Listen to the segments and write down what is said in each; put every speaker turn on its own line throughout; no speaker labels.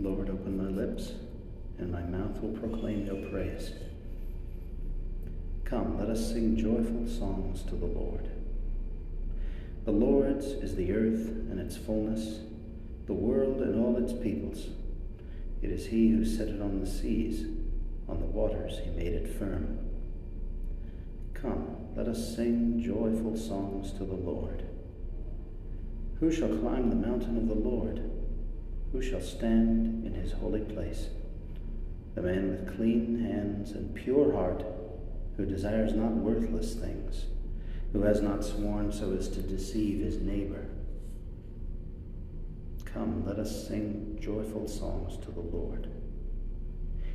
Lord, open my lips, and my mouth will proclaim your praise. Come, let us sing joyful songs to the Lord. The Lord's is the earth and its fullness, the world and all its peoples. It is he who set it on the seas, on the waters he made it firm. Come, let us sing joyful songs to the Lord. Who shall climb the mountain of the Lord? Who shall stand in his holy place? The man with clean hands and pure heart, who desires not worthless things who has not sworn so as to deceive his neighbor. Come, let us sing joyful songs to the Lord.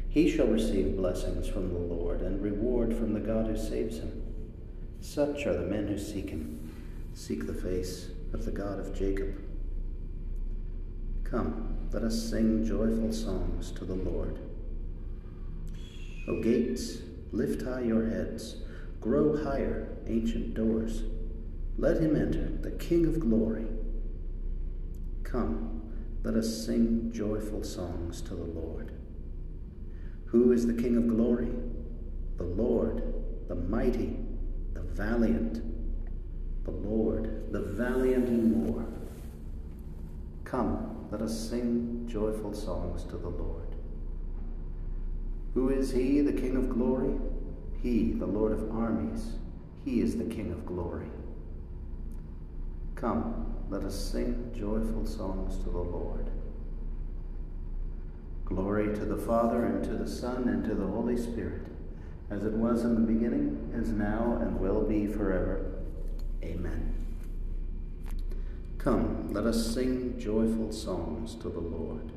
He shall receive blessings from the Lord and reward from the God who saves him. Such are the men who seek him, seek the face of the God of Jacob. Come, let us sing joyful songs to the Lord. O gates, lift high your heads Grow higher, ancient doors. Let him enter, the King of glory. Come, let us sing joyful songs to the Lord. Who is the King of glory? The Lord, the mighty, the valiant. The Lord, the valiant in war. Come, let us sing joyful songs to the Lord. Who is he, the King of glory? He, the Lord of armies, he is the King of glory. Come, let us sing joyful songs to the Lord. Glory to the Father, and to the Son, and to the Holy Spirit, as it was in the beginning, is now, and will be forever. Amen. Come, let us sing joyful songs to the Lord.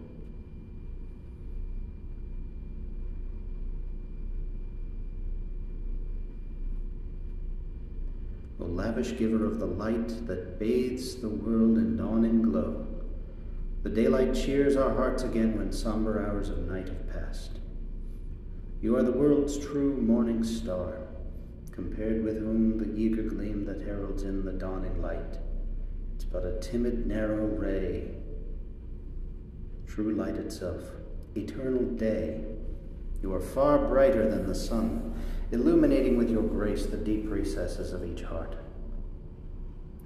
O lavish giver of the light that bathes the world in dawning glow. The daylight cheers our hearts again when somber hours of night have passed. You are the world's true morning star, compared with whom the eager gleam that heralds in the dawning light. But a timid, narrow ray. True light itself, eternal day. You are far brighter than the sun, illuminating with your grace the deep recesses of each heart.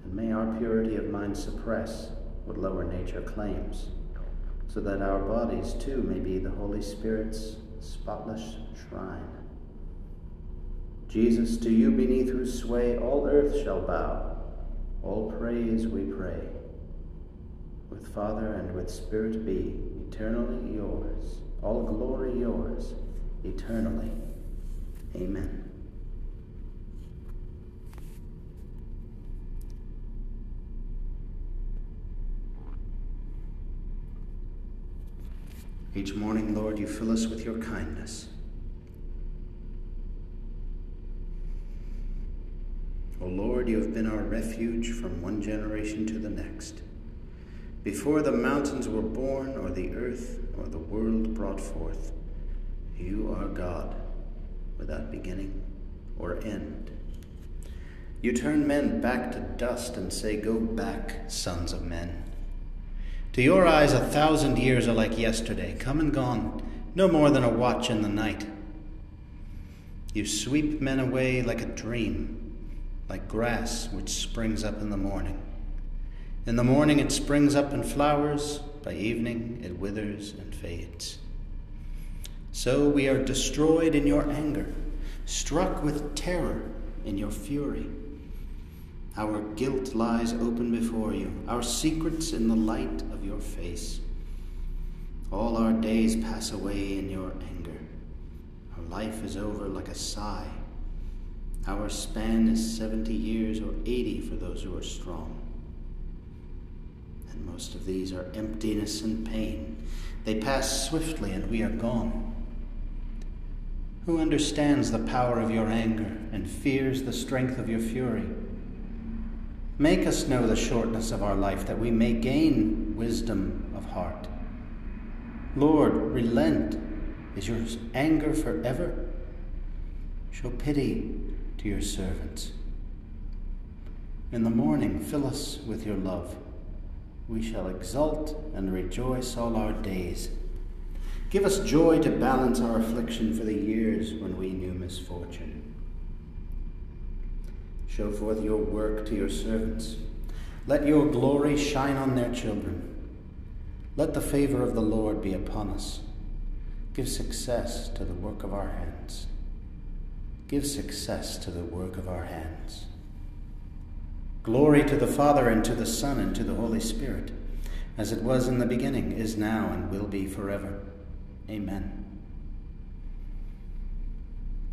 And may our purity of mind suppress what lower nature claims, so that our bodies too may be the Holy Spirit's spotless shrine. Jesus, to you beneath whose sway all earth shall bow, all praise we pray. With Father and with Spirit be eternally yours, all glory yours, eternally. Amen. Each morning, Lord, you fill us with your kindness. O Lord, you have been our refuge from one generation to the next. Before the mountains were born, or the earth, or the world brought forth, you are God without beginning or end. You turn men back to dust and say, Go back, sons of men. To your eyes, a thousand years are like yesterday, come and gone, no more than a watch in the night. You sweep men away like a dream, like grass which springs up in the morning. In the morning it springs up and flowers, by evening it withers and fades. So we are destroyed in your anger, struck with terror in your fury. Our guilt lies open before you, our secrets in the light of your face. All our days pass away in your anger. Our life is over like a sigh. Our span is 70 years or 80 for those who are strong. And most of these are emptiness and pain. They pass swiftly and we are gone. Who understands the power of your anger and fears the strength of your fury? Make us know the shortness of our life that we may gain wisdom of heart. Lord, relent. Is your anger forever? Show pity to your servants. In the morning, fill us with your love. We shall exult and rejoice all our days Give us joy to balance our affliction for the years when we knew misfortune. Show forth your work to your servants. Let your glory shine on their children. Let the favor of the Lord be upon us. Give success to the work of our hands. Give success to the work of our hands. Glory to the Father, and to the Son, and to the Holy Spirit, as it was in the beginning, is now, and will be forever. Amen.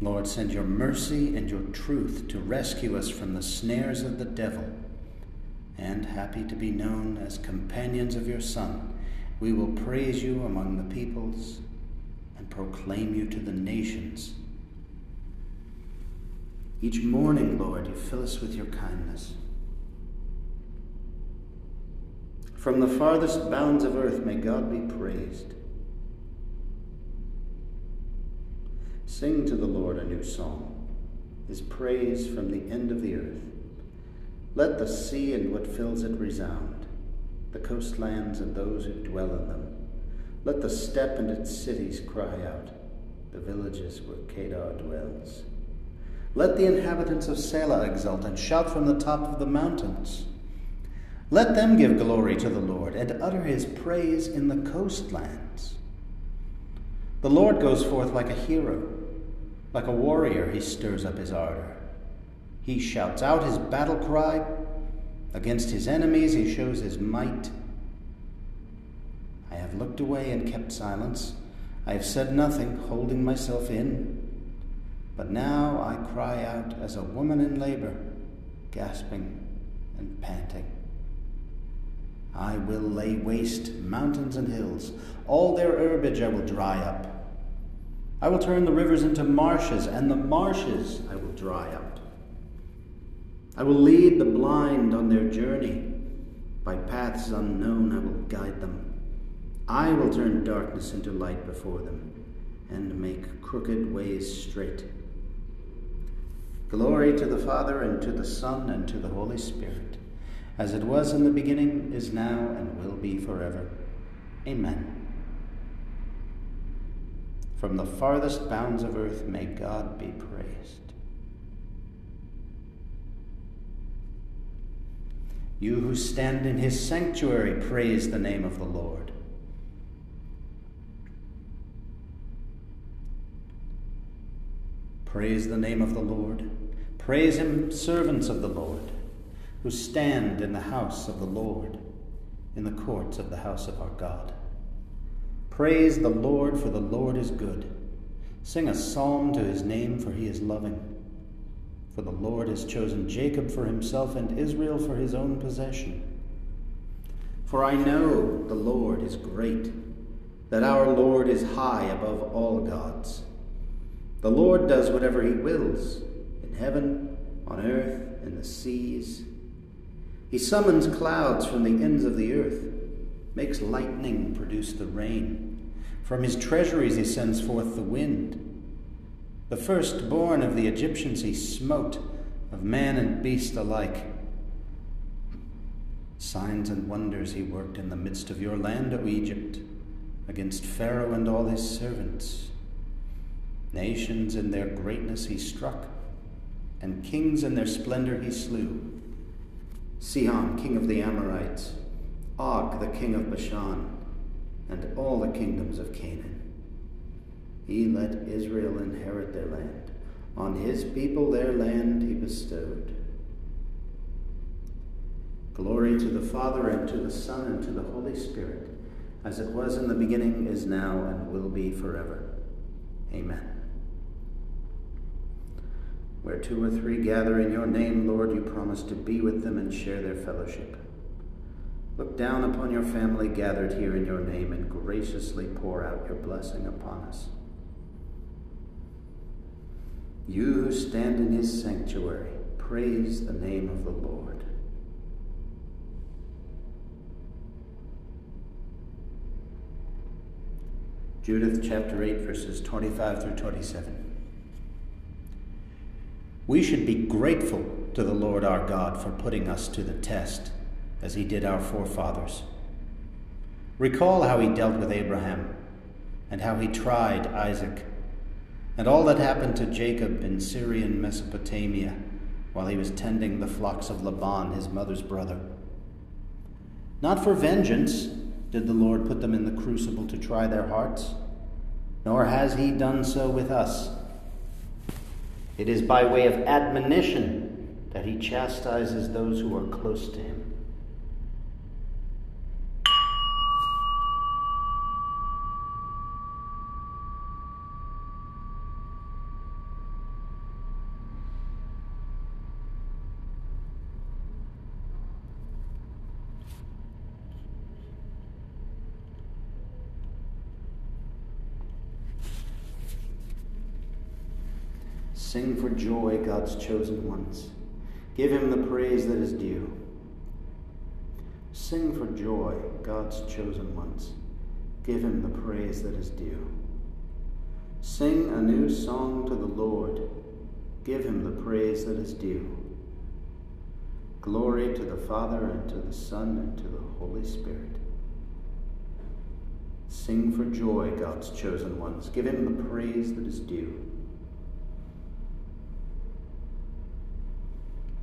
Lord, send your mercy and your truth to rescue us from the snares of the devil. And happy to be known as companions of your Son, we will praise you among the peoples and proclaim you to the nations. Each morning, Lord, you fill us with your kindness. From the farthest bounds of earth, may God be praised. Sing to the Lord a new song, his praise from the end of the earth. Let the sea and what fills it resound, the coastlands and those who dwell in them. Let the steppe and its cities cry out, the villages where Kedar dwells. Let the inhabitants of Sela exult and shout from the top of the mountains. Let them give glory to the Lord and utter his praise in the coastlands. The Lord goes forth like a hero. Like a warrior, he stirs up his ardor. He shouts out his battle cry. Against his enemies, he shows his might. I have looked away and kept silence. I have said nothing, holding myself in. But now I cry out as a woman in labor, gasping and panting. I will lay waste mountains and hills. All their herbage I will dry up. I will turn the rivers into marshes, and the marshes I will dry up. I will lead the blind on their journey. By paths unknown I will guide them. I will turn darkness into light before them, and make crooked ways straight. Glory to the Father, and to the Son, and to the Holy Spirit as it was in the beginning, is now, and will be forever. Amen. From the farthest bounds of earth, may God be praised. You who stand in his sanctuary, praise the name of the Lord. Praise the name of the Lord. Praise him, servants of the Lord who stand in the house of the Lord, in the courts of the house of our God. Praise the Lord, for the Lord is good. Sing a psalm to his name, for he is loving. For the Lord has chosen Jacob for himself and Israel for his own possession. For I know the Lord is great, that our Lord is high above all gods. The Lord does whatever he wills, in heaven, on earth, in the seas. He summons clouds from the ends of the earth, makes lightning produce the rain. From his treasuries he sends forth the wind. The firstborn of the Egyptians he smote, of man and beast alike. Signs and wonders he worked in the midst of your land, O Egypt, against Pharaoh and all his servants. Nations in their greatness he struck, and kings in their splendor he slew. Sihon, king of the Amorites, Og, the king of Bashan, and all the kingdoms of Canaan. He let Israel inherit their land. On his people their land he bestowed. Glory to the Father, and to the Son, and to the Holy Spirit, as it was in the beginning, is now, and will be forever. Amen. Where two or three gather in your name, Lord, you promise to be with them and share their fellowship. Look down upon your family gathered here in your name and graciously pour out your blessing upon us. You who stand in his sanctuary, praise the name of the Lord. Judith chapter 8, verses 25 through 27. We should be grateful to the Lord our God for putting us to the test, as he did our forefathers. Recall how he dealt with Abraham and how he tried Isaac, and all that happened to Jacob in Syrian Mesopotamia while he was tending the flocks of Laban, his mother's brother. Not for vengeance did the Lord put them in the crucible to try their hearts, nor has he done so with us. It is by way of admonition that he chastises those who are close to him. Sing for joy, God's chosen ones. Give him the praise that is due. Sing for joy, God's chosen ones. Give him the praise that is due. Sing a new song to the Lord. Give him the praise that is due. Glory to the Father, and to the Son, and to the Holy Spirit. Sing for joy, God's chosen ones. Give him the praise that is due.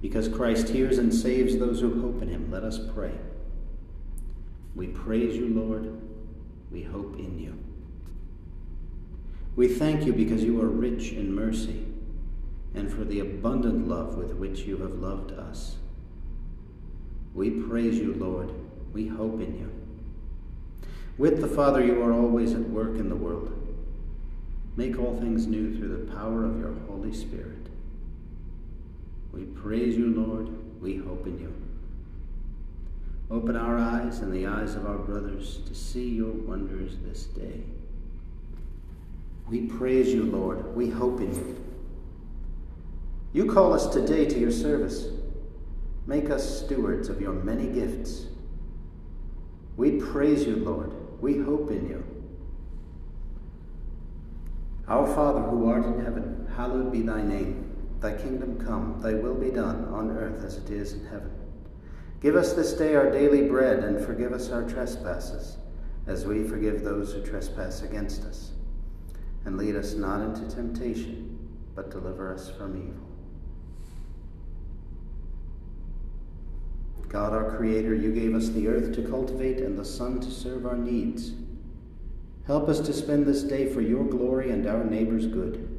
Because Christ hears and saves those who hope in him, let us pray. We praise you, Lord. We hope in you. We thank you because you are rich in mercy and for the abundant love with which you have loved us. We praise you, Lord. We hope in you. With the Father, you are always at work in the world. Make all things new through the power of your Holy Spirit. We praise you, Lord. We hope in you. Open our eyes and the eyes of our brothers to see your wonders this day. We praise you, Lord. We hope in you. You call us today to your service. Make us stewards of your many gifts. We praise you, Lord. We hope in you. Our Father who art in heaven, hallowed be thy name. Thy kingdom come, thy will be done on earth as it is in heaven. Give us this day our daily bread, and forgive us our trespasses, as we forgive those who trespass against us. And lead us not into temptation, but deliver us from evil. God, our Creator, you gave us the earth to cultivate and the sun to serve our needs. Help us to spend this day for your glory and our neighbor's good.